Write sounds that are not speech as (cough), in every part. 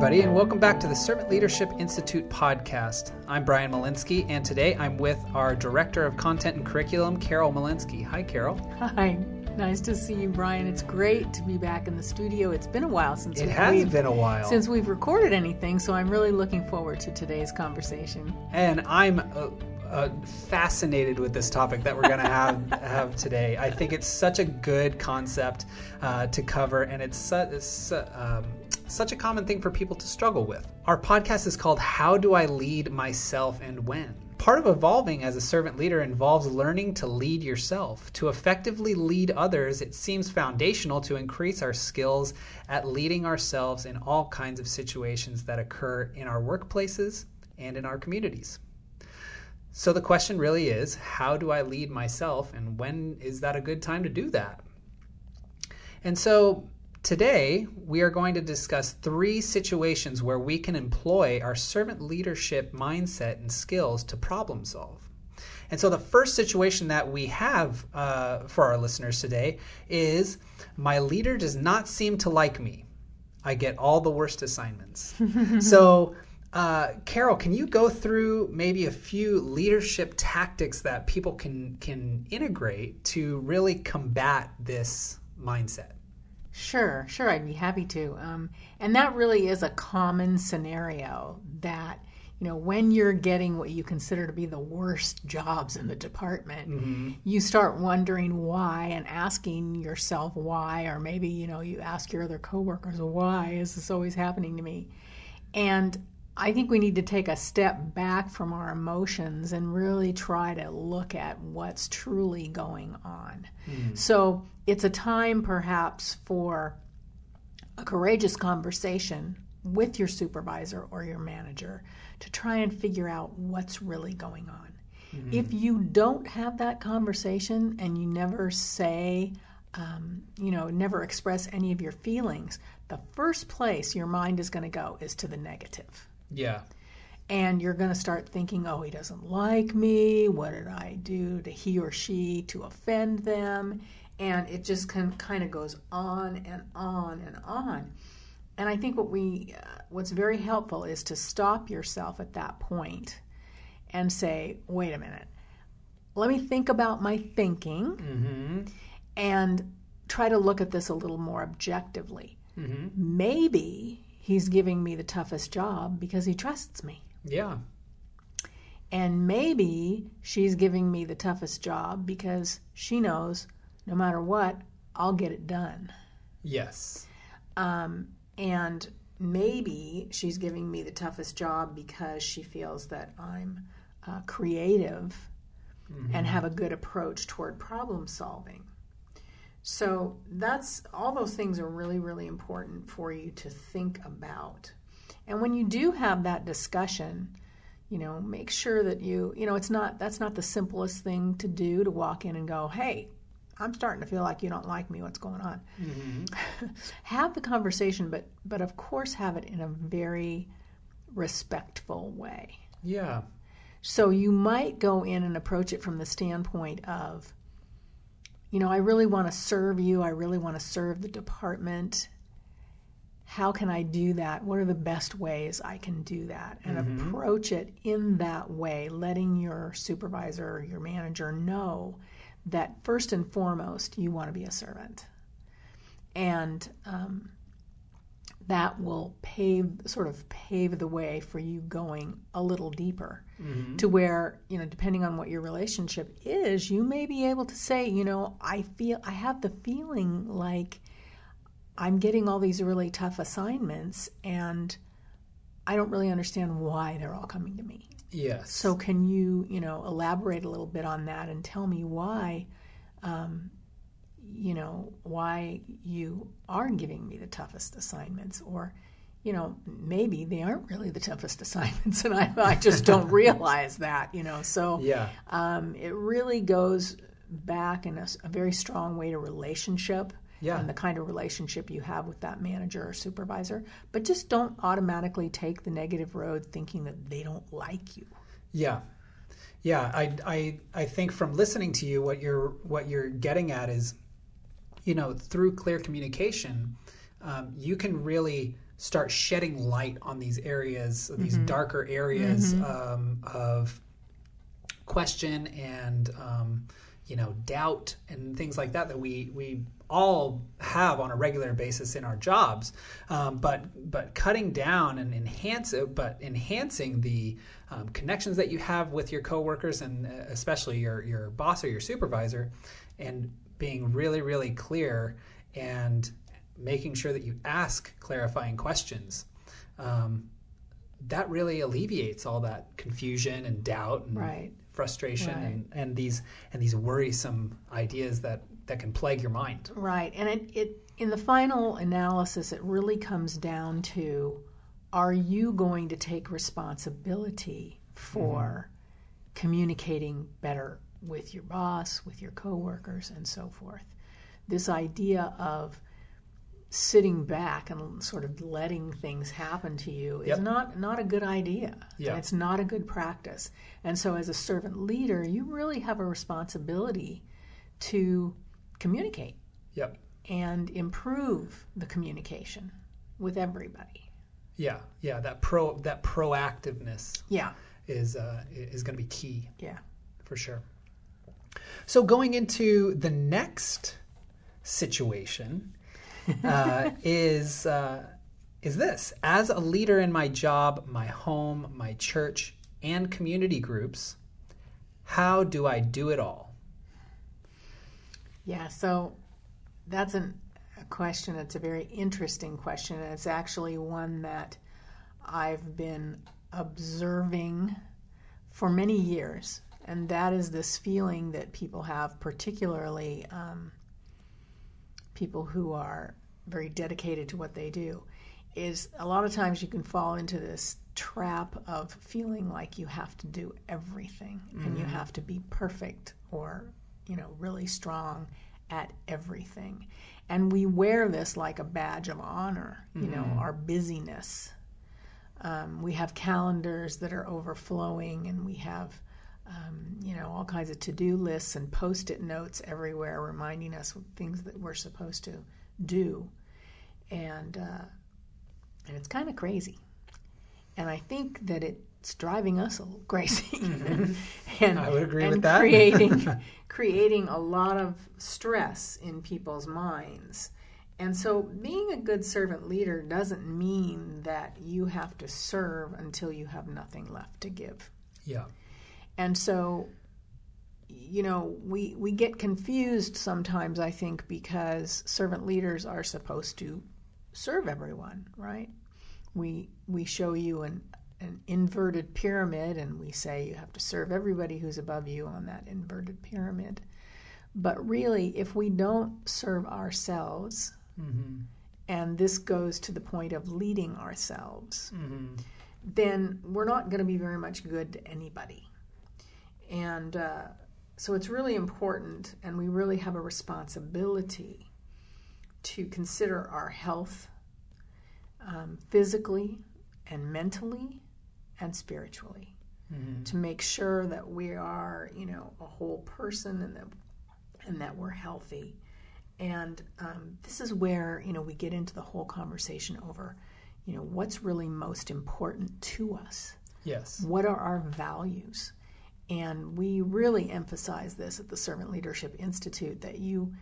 Everybody, and welcome back to the Servant Leadership Institute podcast. I'm Brian Malinsky, and today I'm with our Director of Content and Curriculum, Carol Malinsky. Hi, Carol. Hi. Nice to see you, Brian. It's great to be back in the studio. It's been a while since it has been a while since we've recorded anything, so I'm really looking forward to today's conversation. And I'm uh, uh, fascinated with this topic that we're going to have (laughs) have today. I think it's such a good concept uh, to cover, and it's, su- it's um, such a common thing for people to struggle with. Our podcast is called How Do I Lead Myself and When? Part of evolving as a servant leader involves learning to lead yourself. To effectively lead others, it seems foundational to increase our skills at leading ourselves in all kinds of situations that occur in our workplaces and in our communities. So the question really is how do I lead myself, and when is that a good time to do that? And so Today, we are going to discuss three situations where we can employ our servant leadership mindset and skills to problem solve. And so, the first situation that we have uh, for our listeners today is My leader does not seem to like me. I get all the worst assignments. (laughs) so, uh, Carol, can you go through maybe a few leadership tactics that people can can integrate to really combat this mindset? Sure, sure, I'd be happy to. Um, and that really is a common scenario that, you know, when you're getting what you consider to be the worst jobs in the department, mm-hmm. you start wondering why and asking yourself why, or maybe, you know, you ask your other coworkers, why is this always happening to me? And I think we need to take a step back from our emotions and really try to look at what's truly going on. Mm. So it's a time perhaps for a courageous conversation with your supervisor or your manager to try and figure out what's really going on. Mm-hmm. If you don't have that conversation and you never say, um, you know, never express any of your feelings, the first place your mind is going to go is to the negative. Yeah. And you're going to start thinking, oh, he doesn't like me. What did I do to he or she to offend them? And it just can, kind of goes on and on and on. And I think what we, uh, what's very helpful is to stop yourself at that point and say, wait a minute, let me think about my thinking mm-hmm. and try to look at this a little more objectively. Mm-hmm. Maybe he's giving me the toughest job because he trusts me. Yeah. And maybe she's giving me the toughest job because she knows no matter what, I'll get it done. Yes. Um, and maybe she's giving me the toughest job because she feels that I'm uh, creative mm-hmm. and have a good approach toward problem solving. So that's all those things are really, really important for you to think about. And when you do have that discussion, you know, make sure that you, you know, it's not that's not the simplest thing to do to walk in and go, hey, I'm starting to feel like you don't like me. What's going on? Mm-hmm. (laughs) have the conversation, but but of course have it in a very respectful way. Yeah. So you might go in and approach it from the standpoint of, you know, I really want to serve you. I really want to serve the department. How can I do that? What are the best ways I can do that? And mm-hmm. approach it in that way, letting your supervisor or your manager know that first and foremost, you want to be a servant. And um, that will pave sort of pave the way for you going a little deeper mm-hmm. to where you know depending on what your relationship is you may be able to say you know i feel i have the feeling like i'm getting all these really tough assignments and i don't really understand why they're all coming to me yes so can you you know elaborate a little bit on that and tell me why um, you know, why you are giving me the toughest assignments, or, you know, maybe they aren't really the toughest (laughs) assignments, and I, I just don't (laughs) realize that, you know. So, yeah, um, it really goes back in a, a, very strong way to relationship. Yeah. And the kind of relationship you have with that manager or supervisor, but just don't automatically take the negative road thinking that they don't like you. Yeah, yeah, I, I, I think from listening to you, what you're what you're getting at is you know, through clear communication, um, you can really start shedding light on these areas, these darker areas um, of question and um, you know doubt and things like that that we we all have on a regular basis in our jobs. Um, but but cutting down and enhance it but enhancing the um, connections that you have with your coworkers and uh, especially your your boss or your supervisor and being really really clear and making sure that you ask clarifying questions um, that really alleviates all that confusion and doubt and Right. frustration Right. and, and these and these worrisome ideas that that can plague your mind. Right. And it, it in the final analysis it really comes down to are you going to take responsibility for communicating better with your boss, with your coworkers and so forth. This idea of sitting back and sort of letting things happen to you is Yep. not not a good idea. Yeah. It's not a good practice. And so as a servant leader, you really have a responsibility to communicate Yep. and improve the communication with everybody. Yeah. Yeah. That pro that proactiveness Yeah. is uh, is going to be key Yeah. for sure. So going into the next situation (laughs) uh, is uh, is this as a leader in my job, my home, my church, and community groups. How do I do it all? Yeah, so that's an, a question. It's a very interesting question. And it's actually one that I've been observing for many years. And that is this feeling that people have, particularly um, people who are very dedicated to what they do, is a lot of times you can fall into this trap of feeling like you have to do everything and you have to be perfect or you know really strong at everything. And we wear this like a badge of honor you know our busyness. Um, we have calendars that are overflowing and we have um, you know all kinds of to-do lists and post-it notes everywhere reminding us of things that we're supposed to do. And uh, and it's kind of crazy. And i think that it's driving us a little (laughs) crazy. And, I would agree with that. creating (laughs) creating a lot of stress in people's minds. And so being a good servant leader doesn't mean that you have to serve until you have nothing left to give. Yeah. And so, you know, we we get confused sometimes. I think because servant leaders are supposed to serve everyone, right? We we show you an an inverted pyramid, and we say you have to serve everybody who's above you on that inverted pyramid. But really, if we don't serve ourselves, Mm-hmm. and this goes to the point of leading ourselves, Mm-hmm. then we're not going to be very much good to anybody. And uh, so it's really important, and we really have a responsibility to consider our health um, physically and mentally and spiritually Mm-hmm. to make sure that we are, you know, a whole person and that and that we're healthy. And um, this is where you know we get into the whole conversation over, you know, what's really most important to us. Yes. What are our values? And we really emphasize this at the Servant Leadership Institute that you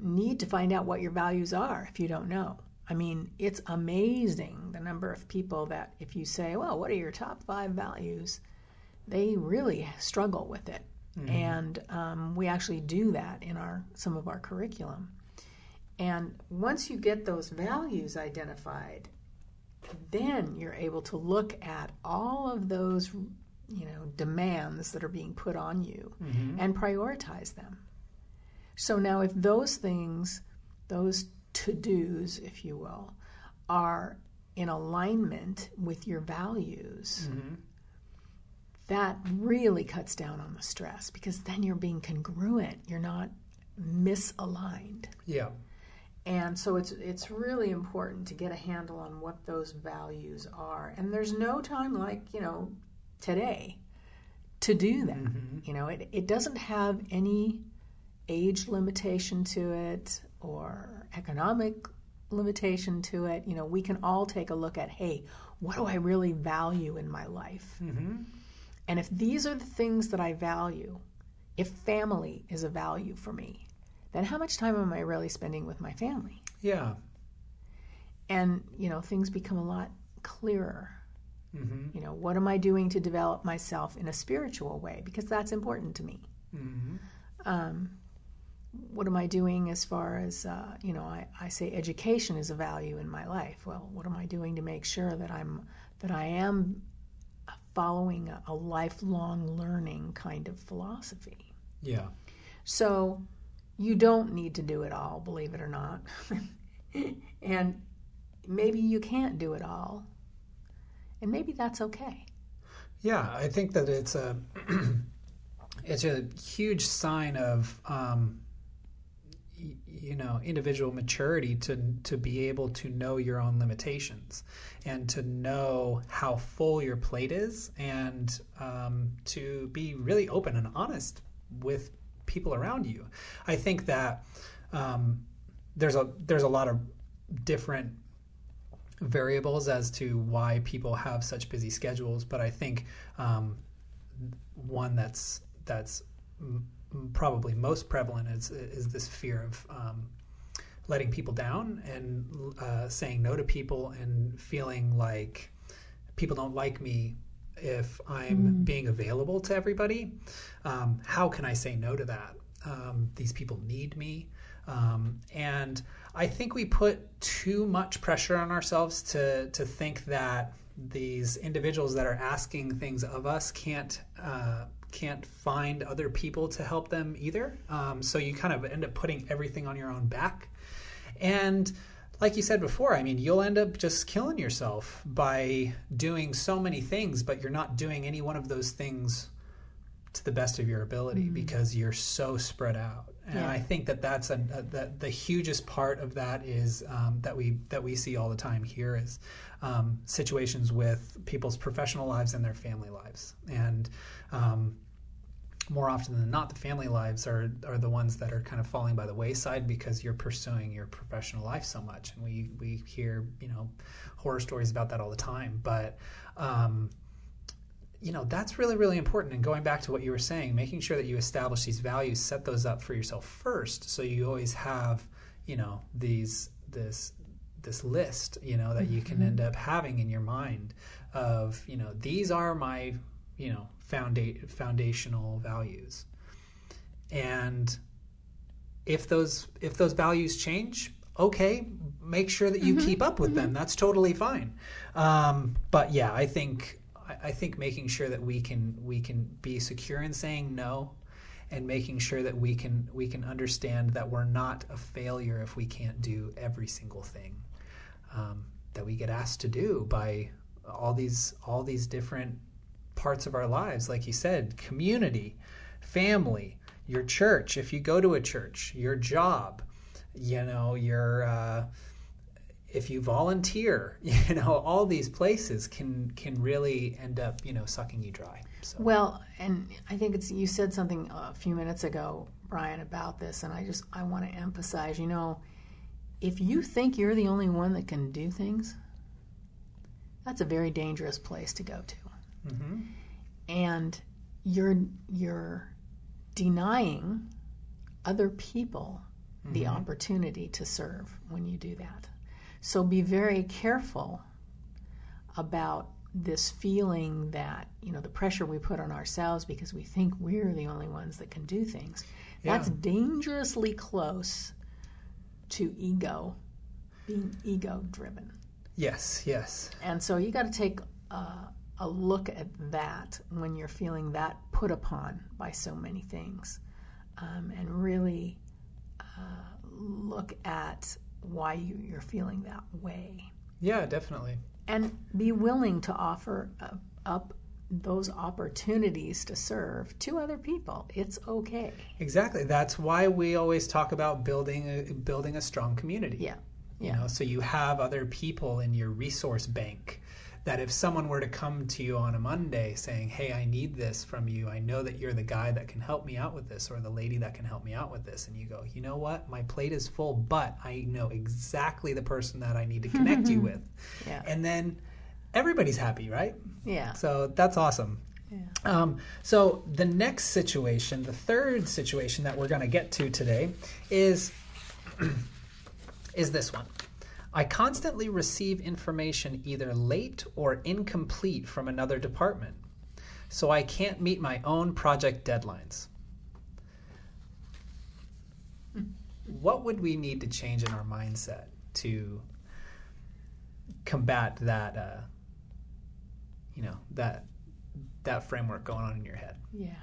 need to find out what your values are if you don't know. I mean, it's amazing the number of people that, if you say, Well, what are your top five values? they really struggle with it. And um, we actually do that in our some of our curriculum. And once you get those values identified, then you're able to look at all of those you know demands that are being put on you mm-hmm. and prioritize them. So now if those things those to-dos if you will are in alignment with your values mm-hmm. that really cuts down on the stress because then you're being congruent. You're not misaligned. Yeah. and so it's it's really important to get a handle on what those values are. And there's no time like, you know, today to do that. You know, it, it doesn't have any age limitation to it or economic limitation to it. You know, we can all take a look at, hey, what do I really value in my life? Mm-hmm. And if these are the things that I value, if family is a value for me, then how much time am I really spending with my family? Yeah. And, you know, things become a lot clearer. Mm-hmm. You know, what am I doing to develop myself in a spiritual way? Because that's important to me. Mm-hmm. Um, what am I doing as far as, uh, you know, I, I say education is a value in my life. Well, what am I doing to make sure that I'm, that I am following a, a lifelong learning kind of philosophy? Yeah. So you don't need to do it all, believe it or not. (laughs) and maybe you can't do it all. And maybe that's okay. Yeah, I think that it's a (clears throat) it's a huge sign of um, you know individual maturity to to be able to know your own limitations and to know how full your plate is and um, to be really open and honest with people around you. I think that um, there's a there's a lot of different variables as to why people have such busy schedules, but I think um, one that's that's m- probably most prevalent is is this fear of um, letting people down and uh, saying no to people and feeling like people don't like me if I'm Mm. being available to everybody. Um, how can I say no to that? Um, these people need me. Um, and I think we put too much pressure on ourselves to, to think that these individuals that are asking things of us can't uh, can't find other people to help them either. Um, so you kind of end up putting everything on your own back. And like you said before, I mean, you'll end up just killing yourself by doing so many things, but you're not doing any one of those things to the best of your ability because you're so spread out. And Yeah. I think that that's a, a, that the hugest part of that is um, that we that we see all the time here is um, situations with people's professional lives and their family lives, and um, more often than not, the family lives are are the ones that are kind of falling by the wayside because you're pursuing your professional life so much, and we we hear you know horror stories about that all the time, but. You know that's really really important. And going back to what you were saying making sure that you establish these values set those up for yourself first. So you always have you know these this this list you know that you can mm-hmm. end up having in your mind of you know these are my you know founda- foundational values. And if those if those values change okay make sure that you mm-hmm. keep up with mm-hmm. them. That's totally fine. Um, but yeah i think I- think making sure that we can we can be secure in saying no and making sure that we can we can understand that we're not a failure if we can't do every single thing um, that we get asked to do by all these all these different parts of our lives. Like you said community family your church. If you go to a church your job you know your uh, if you volunteer (laughs) you know all these places can can really end up you know sucking you dry so Well, and I think it's you said something a few minutes ago, Brian, about this, and I just I want to emphasize. You know, if you think you're the only one that can do things, that's a very dangerous place to go to, hmm and you're you're denying other people the opportunity to serve when you do that. So be very careful about this feeling that, you know, the pressure we put on ourselves because we think we're the only ones that can do things. That's dangerously close to ego, being ego driven. yes yes And so you got to take a, a look at that when you're feeling that put upon by so many things um, and really uh, look at why you, you're feeling that way yeah definitely and be willing to offer up those opportunities to serve to other people. It's okay. exactly that's why we always talk about building a, building a strong community Yeah. you know so you have other people in your resource bank that if someone were to come to you on a Monday saying, Hey, I need this from you, I know that you're the guy that can help me out with this or the lady that can help me out with this. And you go, You know what? My plate is full, but I know exactly the person that I need to connect you (laughs) with. Yeah. And then everybody's happy, right? Yeah. So that's awesome. Yeah. Um, so the next situation, the third situation that we're going to get to today, is (clears throat) is this one. I constantly receive information either late or incomplete from another department, so I can't meet my own project deadlines. What would we need to change in our mindset to combat that? Uh, you know that that framework going on in your head. Yeah.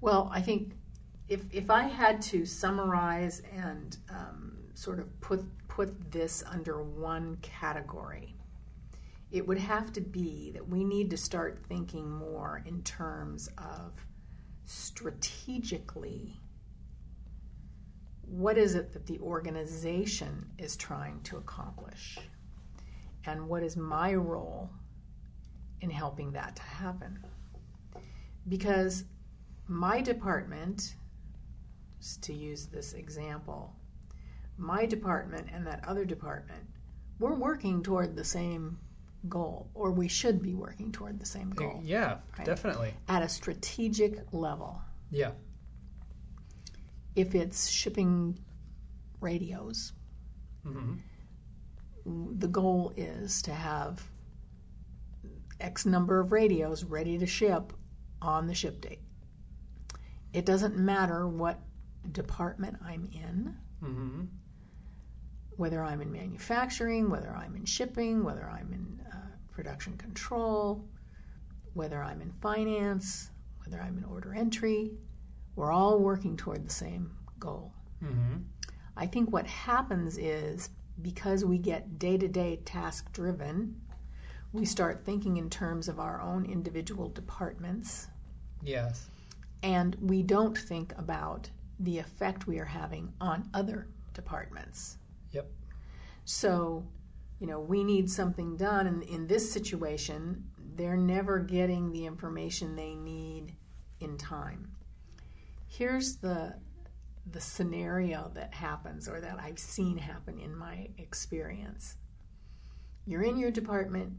Well, I think if if I had to summarize and um, sort of put put this under one category, it would have to be that we need to start thinking more in terms of strategically what is it that the organization is trying to accomplish? And what is my role in helping that to happen? Because my department, to use this example, my department and that other department, we're working toward the same goal, or we should be working toward the same goal. Yeah, right? definitely. At a strategic level. Yeah. If it's shipping radios, mm-hmm. the goal is to have X number of radios ready to ship on the ship date. It doesn't matter what department I'm in, mm-hmm. Whether I'm in manufacturing, whether I'm in shipping, whether I'm in uh, production control, whether I'm in finance, whether I'm in order entry, we're all working toward the same goal. Mm-hmm. I think what happens is because we get day to day task driven, we start thinking in terms of our own individual departments. Yes. And we don't think about the effect we are having on other departments. So, you know, we need something done. And in this situation, they're never getting the information they need in time. Here's the the scenario that happens or that I've seen happen in my experience. You're in your department,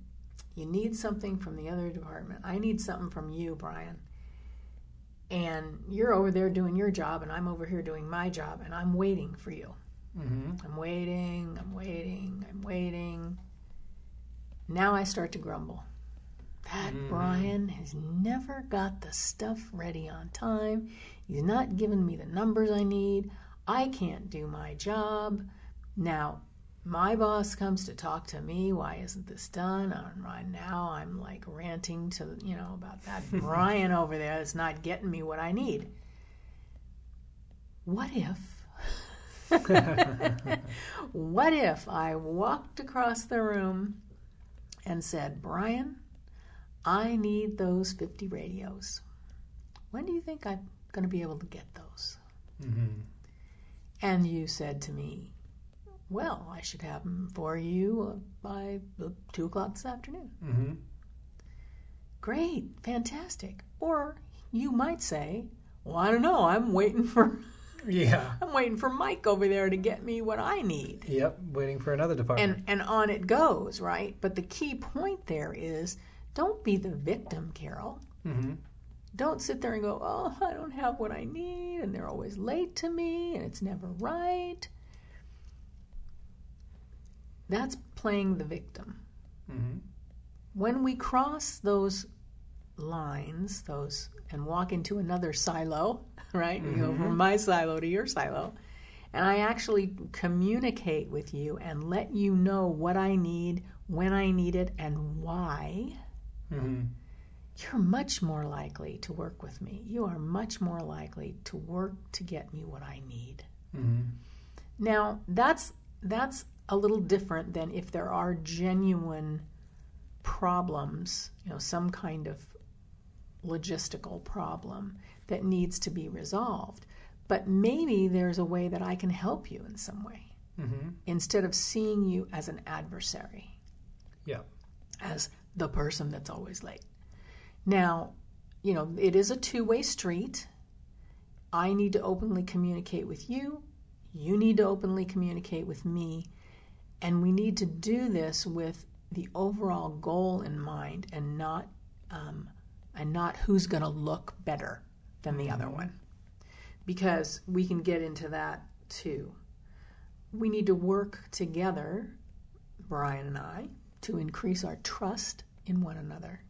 you need something from the other department. I need something from you, Brian. And you're over there doing your job, and I'm over here doing my job, and I'm waiting for you. Mm-hmm. I'm waiting, I'm waiting, I'm waiting. Now I start to grumble. That mm. Brian has never got the stuff ready on time. He's not giving me the numbers I need. I can't do my job. Now, my boss comes to talk to me why isn't this done and right now i'm like ranting to you know about that (laughs) brian over there that's not getting me what i need what if (laughs) what if i walked across the room and said brian i need those 50 radios when do you think i'm going to be able to get those mm-hmm. and you said to me well, I should have them for you by two o'clock this afternoon. Mm-hmm. Great, fantastic. Or you might say, well, I don't know. I'm waiting for. Yeah. I'm waiting for Mike over there to get me what I need. Yep, waiting for another department. And and on it goes, right? But the key point there is don't be the victim, Carol. Mm-hmm. Don't sit there and go, oh, I don't have what I need, and they're always late to me, and it's never right. That's playing the victim. Mm-hmm. When we cross those lines, those and walk into another silo, (laughs) right? Mm-hmm. You go from mm-hmm. my silo to your silo, and I actually communicate with you and let you know what I need, when I need it, and why. Mm-hmm. You're much more likely to work with me. You are much more likely to work to get me what I need. Mm-hmm. Now, that's that's a little different than if there are genuine problems, you know, some kind of logistical problem that needs to be resolved. But maybe there's a way that I can help you in some way mm-hmm. instead of seeing you as an adversary. Yeah. As the person that's always late. Now, you know, it is a two way street. I need to openly communicate with you. You need to openly communicate with me. And we need to do this with the overall goal in mind and not um, and not who's going to look better than the other one because we can get into that too we need to work together brian and i to increase our trust in one another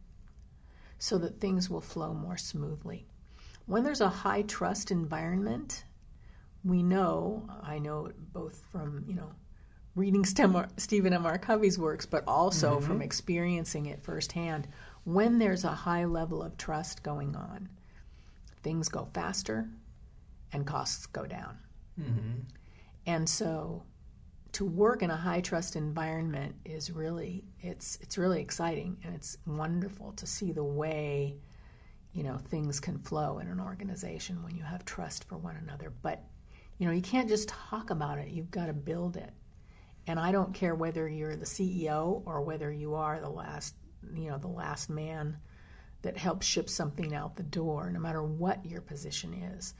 so that things will flow more smoothly when there's a high trust environment we know i know both from you know reading Stephen M. R. Covey's works, but also mm-hmm. from experiencing it firsthand. When there's a high level of trust going on, things go faster and costs go down. Mm-hmm. And so to work in a high trust environment is really it's it's really exciting and it's wonderful to see the way you know things can flow in an organization when you have trust for one another but you know you can't just talk about it you've got to build it and I don't care whether you're the CEO or whether you are the last, you know, the last man that helps ship something out the door. No matter what your position is,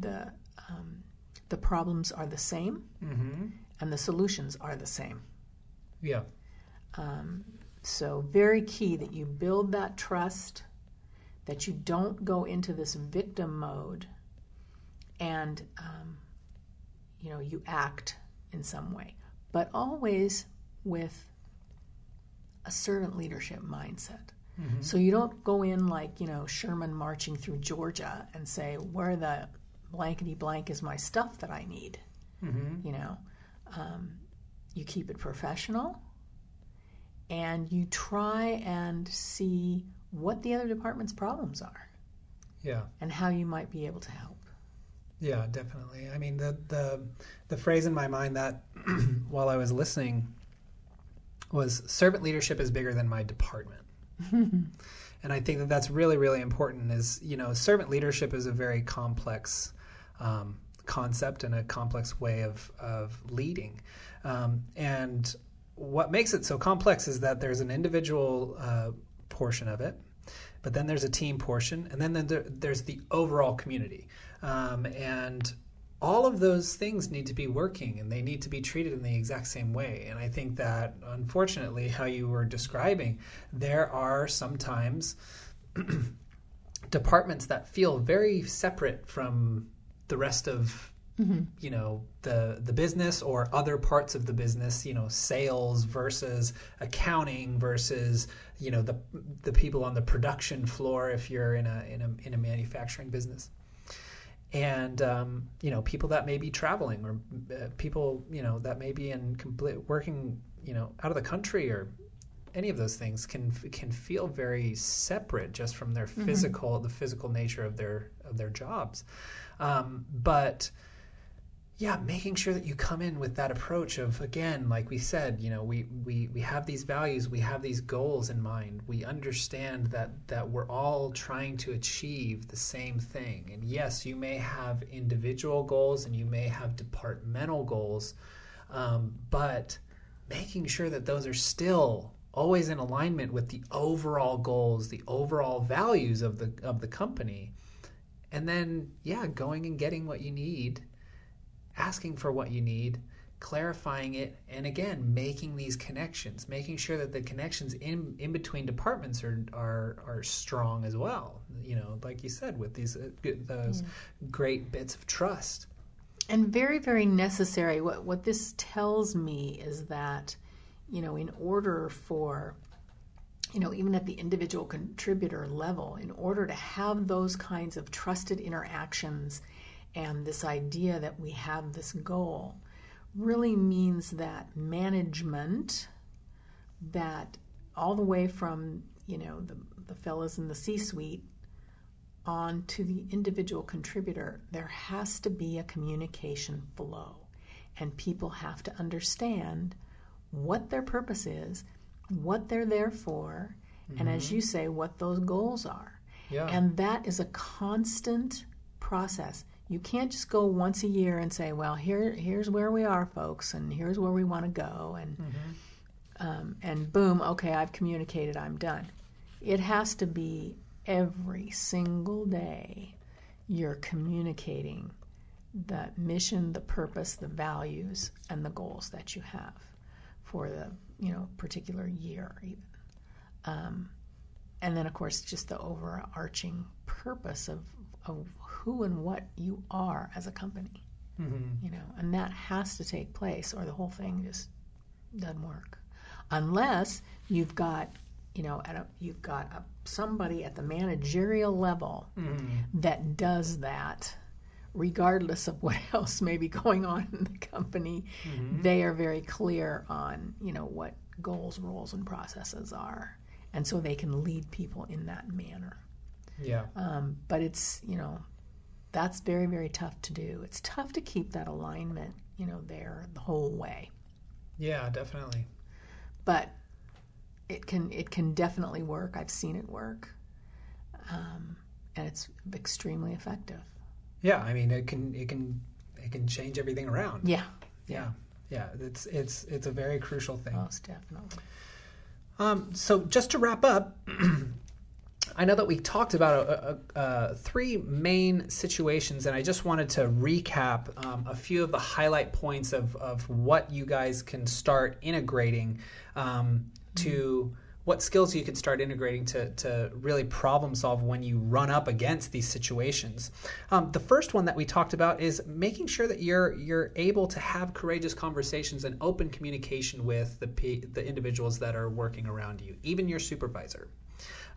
the um, the problems are the same, mm-hmm. and the solutions are the same. Yeah. Um, so very key that you build that trust, that you don't go into this victim mode, and um, you know you act in some way but always with a servant leadership mindset. Mm-hmm. So you don't go in like, you know, Sherman marching through Georgia and say, where the blankety blank is my stuff that I need. Mm-hmm. You know, um, you keep it professional and you try and see what the other department's problems are. Yeah. And how you might be able to help. Yeah, definitely. I mean, the the the phrase in my mind that (clears throat) while I was listening was servant leadership is bigger than my department. (laughs) and I think that that's really really important. Is you know, servant leadership is a very complex um, concept and a complex way of of leading, um, and what makes it so complex is that there's an individual uh, portion of it but then there's a team portion, and then there's the overall community. Um, and all of those things need to be working and they need to be treated in the exact same way. And I think that, unfortunately, how you were describing, there are sometimes (clears throat) departments that feel very separate from the rest of Mm-hmm. you know the the business or other parts of the business you know sales versus accounting versus you know the the people on the production floor if you're in a in a in a manufacturing business and um, you know people that may be traveling or uh, people you know that may be in complete working you know out of the country or any of those things can can feel very separate just from their mm-hmm. physical the physical nature of their of their jobs um, but yeah making sure that you come in with that approach of again like we said you know we we we have these values we have these goals in mind. We understand that that we're all trying to achieve the same thing. And yes you may have individual goals and you may have departmental goals um, but making sure that those are still always in alignment with the overall goals the overall values of the of the company. And then yeah going and getting what you need asking for what you need, clarifying it, and again, making these connections, making sure that the connections in, in between departments are, are, are strong as well. You know, like you said, with these uh, those mm. great bits of trust. And very, very necessary. What, what this tells me is that, you know, in order for you know, even at the individual contributor level, in order to have those kinds of trusted interactions and this idea that we have this goal really means that management that all the way from you know the, the fellows in the c-suite on to the individual contributor there has to be a communication flow and people have to understand what their purpose is what they're there for mm-hmm. and as mm-hmm. you say what those goals are yeah. and that is a constant process you can't just go once a year and say, "Well, here here's where we are, folks, and here's where we want to go." And mm-hmm. um, and boom, okay, I've communicated, I'm done. It has to be every single day you're communicating the mission, the purpose, the values, and the goals that you have for the you know particular year even. Um, and then of course just the overarching purpose of, of who and what you are as a company. Mm-hmm. You know, and that has to take place, or the whole thing just doesn't work, unless you've got you know, at a, you've got a, somebody at the managerial level mm-hmm. that does that regardless of what (laughs) else may be going on in the company, mm-hmm. they are very clear on you know what goals, roles, and processes are, and so they can lead people in that manner. Yeah. Um, but it's you know that's very very tough to do. It's tough to keep that alignment you know there the whole way. Yeah, definitely. But it can it can definitely work. I've seen it work, um, and it's extremely effective. Yeah, I mean it can it can it can change everything around. Yeah. Yeah. Yeah. It's it's it's a very crucial thing. Most definitely. Um, so just to wrap up, (clears throat) I know that we talked about a, a, a, three main situations, and I just wanted to recap um, a few of the highlight points of, of what you guys can start integrating um, to. What skills you can start integrating to, to really problem solve when you run up against these situations. Um, the first one that we talked about is making sure that you're you're able to have courageous conversations and open communication with the the individuals that are working around you, even your supervisor.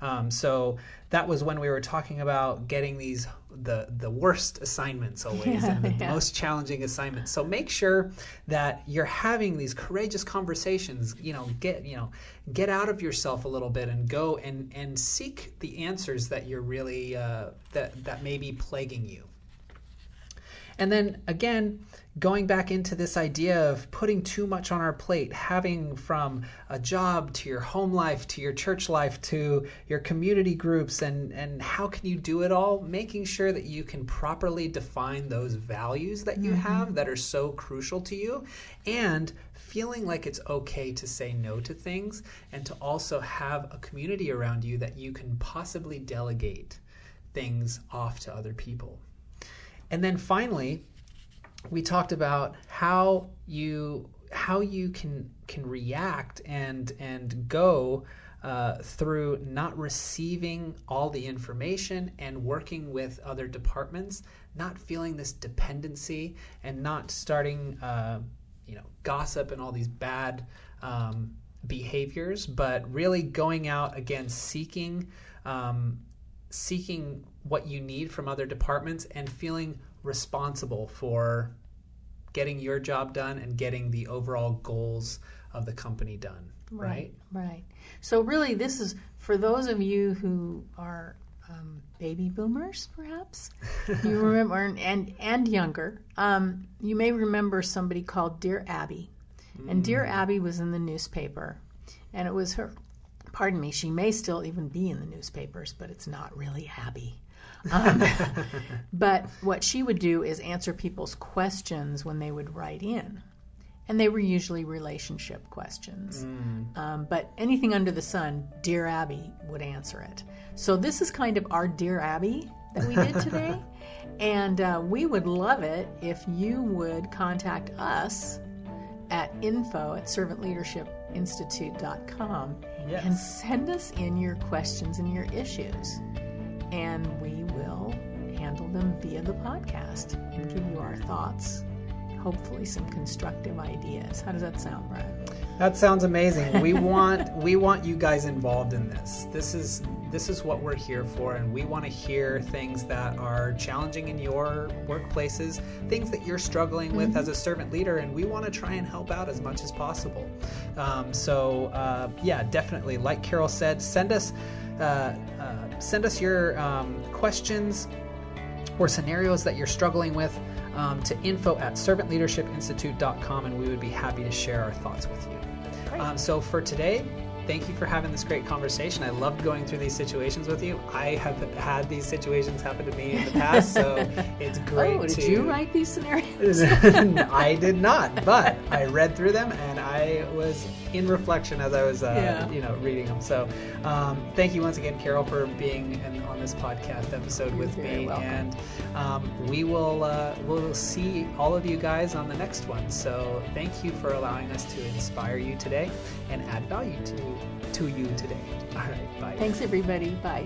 Um, so that was when we were talking about getting these the the worst assignments always yeah, and the yeah. most challenging assignments. So make sure that you're having these courageous conversations. You know, get you know get out of yourself a little bit and go and and seek the answers that you're really uh, that that may be plaguing you. And then again, going back into this idea of putting too much on our plate, having from a job to your home life to your church life to your community groups, and, and how can you do it all? Making sure that you can properly define those values that you mm-hmm. have that are so crucial to you, and feeling like it's okay to say no to things, and to also have a community around you that you can possibly delegate things off to other people. And then finally, we talked about how you how you can can react and and go uh, through not receiving all the information and working with other departments, not feeling this dependency and not starting, uh, you know, gossip and all these bad um, behaviors, but really going out again, seeking, um, seeking what you need from other departments and feeling responsible for getting your job done and getting the overall goals of the company done. Right. Right. right. So, really, this is for those of you who are um, baby boomers, perhaps you (laughs) remember, and and younger. Um, you may remember somebody called Dear Abby, mm. and Dear mm. Abby was in the newspaper, and it was her. Pardon me. She may still even be in the newspapers, but it's not really Abby. Um, (laughs) but what she would do is answer people's questions when they would write in. And they were usually relationship questions. Mm. Um, but anything under the sun, Dear Abby would answer it. So this is kind of our Dear Abby that we did today. (laughs) and uh, we would love it if you would contact us at info at servantleadershipinstitute.com yes. and send us in your questions and your issues and we handle them via the podcast and give you our thoughts, hopefully some constructive ideas. How does that sound, Brad? That sounds amazing. We (laughs) want we want you guys involved in this. This is this is what we're here for and we want to hear things that are challenging in your workplaces, things that you're struggling with mm-hmm. as a servant leader and we want to try and help out as much as possible. Um, so uh, yeah, definitely like Carol said, send us uh, uh, send us your um, questions or scenarios that you're struggling with um, to info at servantleadershipinstitute.com and we would be happy to share our thoughts with you. Um, so for today, thank you for having this great conversation. I loved going through these situations with you. I have had these situations happen to me in the past, so (laughs) it's great. Oh, did to... you write these scenarios? (laughs) I (laughs) did not, but I read through them and I was in reflection as I was, uh, yeah. you know, reading them. So, um, thank you once again, Carol, for being in, on this podcast episode You're with me, welcome. and um, we will uh, we'll see all of you guys on the next one. So, thank you for allowing us to inspire you today and add value to to you today. (laughs) All right, bye. Thanks, everybody. Bye.